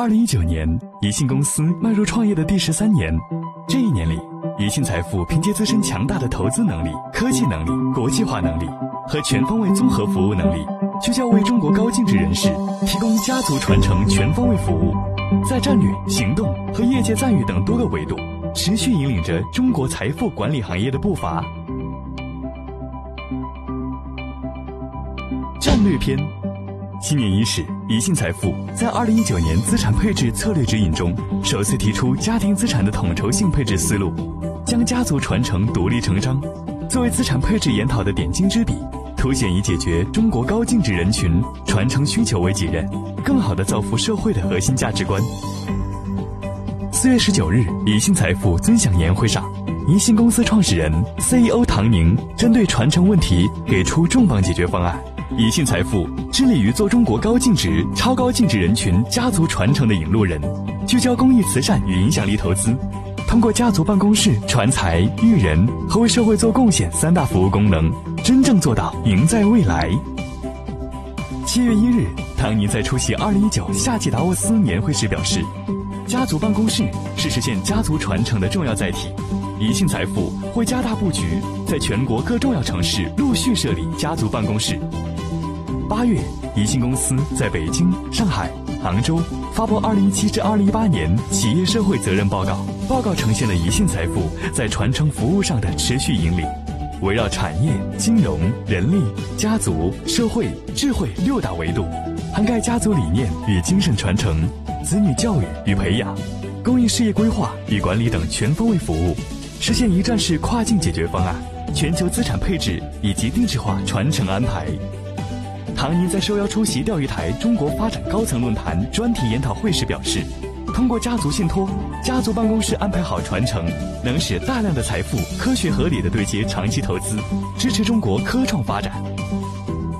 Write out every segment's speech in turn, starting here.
二零一九年，宜信公司迈入创业的第十三年。这一年里，宜信财富凭借自身强大的投资能力、科技能力、国际化能力和全方位综合服务能力，聚焦为中国高净值人士提供家族传承全方位服务，在战略、行动和业界赞誉等多个维度，持续引领着中国财富管理行业的步伐。战略篇。今年伊始，宜信财富在二零一九年资产配置策略指引中，首次提出家庭资产的统筹性配置思路，将家族传承独立成章作为资产配置研讨的点睛之笔，凸显以解决中国高净值人群传承需求为己任，更好地造福社会的核心价值观。四月十九日，宜信财富尊享年会上，宜信公司创始人 CEO 唐宁针对传承问题给出重磅解决方案。宜信财富致力于做中国高净值、超高净值人群家族传承的引路人，聚焦公益慈善与影响力投资，通过家族办公室传财育人和为社会做贡献三大服务功能，真正做到赢在未来。七月一日，唐尼在出席二零一九夏季达沃斯年会时表示，家族办公室是实现家族传承的重要载体。宜信财富会加大布局，在全国各重要城市陆续设立家族办公室。八月，宜信公司在北京、上海、杭州发布二零一七至二零一八年企业社会责任报告。报告呈现了宜信财富在传承服务上的持续引领，围绕产业、金融、人力、家族、社会、智慧六大维度，涵盖家族理念与精神传承、子女教育与培养、公益事业规划与管理等全方位服务，实现一站式跨境解决方案、全球资产配置以及定制化传承安排。唐宁在受邀出席钓鱼台中国发展高层论坛专题研讨会时表示，通过家族信托、家族办公室安排好传承，能使大量的财富科学合理的对接长期投资，支持中国科创发展。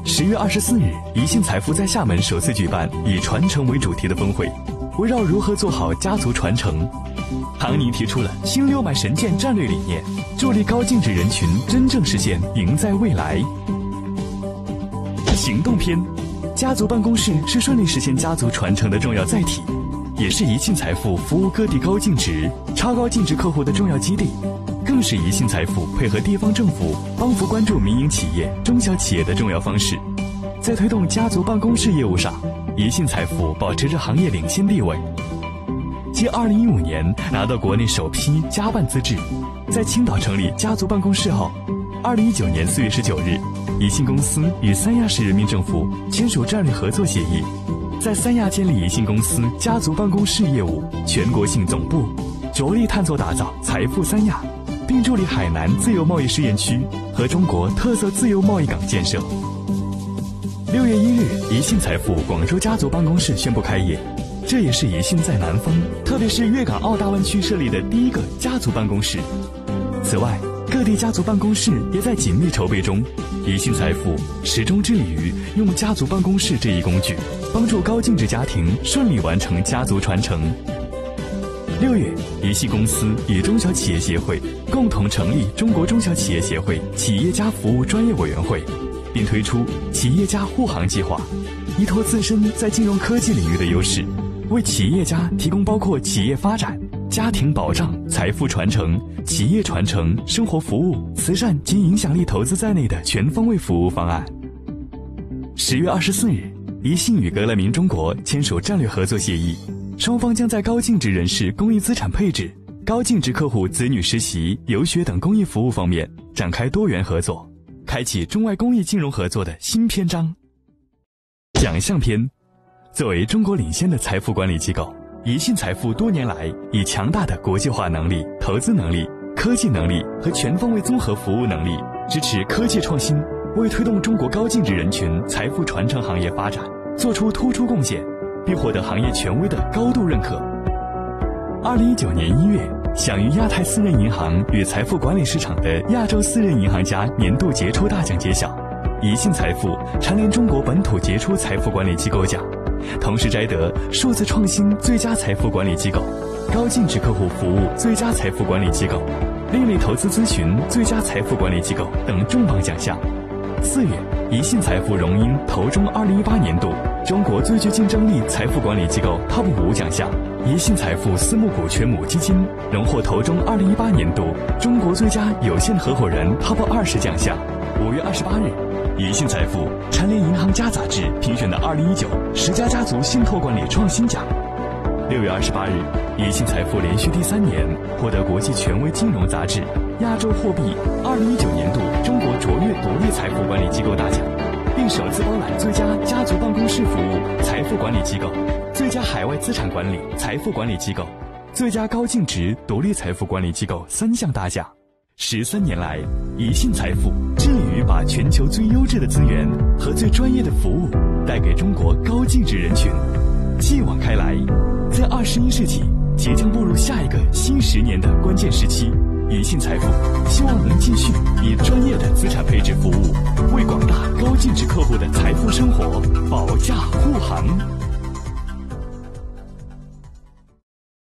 十月二十四日，宜信财富在厦门首次举办以传承为主题的峰会，围绕如何做好家族传承，唐宁提出了新六脉神剑战略理念，助力高净值人群真正实现赢在未来。行动篇，家族办公室是顺利实现家族传承的重要载体，也是宜信财富服务各地高净值、超高净值客户的重要基地，更是宜信财富配合地方政府帮扶关注民营企业、中小企业的重要方式。在推动家族办公室业务上，宜信财富保持着行业领先地位。继2015年拿到国内首批家办资质，在青岛成立家族办公室后，2019年4月19日。宜信公司与三亚市人民政府签署战略合作协议，在三亚建立宜信公司家族办公室业务全国性总部，着力探索打造财富三亚，并助力海南自由贸易试验区和中国特色自由贸易港建设。六月一日，宜信财富广州家族办公室宣布开业，这也是宜信在南方，特别是粤港澳大湾区设立的第一个家族办公室。此外，各地家族办公室也在紧密筹备中，宜信财富始终致力于用家族办公室这一工具，帮助高净值家庭顺利完成家族传承。六月，宜信公司与中小企业协会共同成立中国中小企业协会企业家服务专业委员会，并推出企业家护航计划，依托自身在金融科技领域的优势，为企业家提供包括企业发展。家庭保障、财富传承、企业传承、生活服务、慈善及影响力投资在内的全方位服务方案。十月二十四日，宜信与格莱明中国签署战略合作协议，双方将在高净值人士公益资产配置、高净值客户子女实习、游学等公益服务方面展开多元合作，开启中外公益金融合作的新篇章。奖项篇，作为中国领先的财富管理机构。宜信财富多年来以强大的国际化能力、投资能力、科技能力和全方位综合服务能力，支持科技创新，为推动中国高净值人群财富传承行业发展做出突出贡献，并获得行业权威的高度认可。二零一九年一月，享誉亚太私人银行与财富管理市场的亚洲私人银行家年度杰出大奖揭晓，宜信财富蝉联中国本土杰出财富管理机构奖。同时摘得数字创新最佳财富管理机构、高净值客户服务最佳财富管理机构、另类投资咨询最佳财富管理机构等重磅奖项。四月，宜信财富荣膺投中二零一八年度中国最具竞争力财富管理机构 TOP 五奖项，宜信财富私募股权母基金荣获投中二零一八年度中国最佳有限合伙人 TOP 二十奖项。五月二十八日，宜信财富蝉联银行家杂志评选的二零一九十佳家族信托管理创新奖。六月二十八日，宜信财富连续第三年获得国际权威金融杂志亚洲货币二零一九年度中国卓越独立财富管理机构大奖。并首次包揽最佳家族办公室服务财富管理机构、最佳海外资产管理财富管理机构、最佳高净值独立财富管理机构三项大奖。十三年来，宜信财富致力于把全球最优质的资源和最专业的服务带给中国高净值人群。继往开来，在二十一世纪即将步入下一个新十年的关键时期。宜信财富希望能继续以专业的资产配置服务，为广大高净值客户的财富生活保驾护航。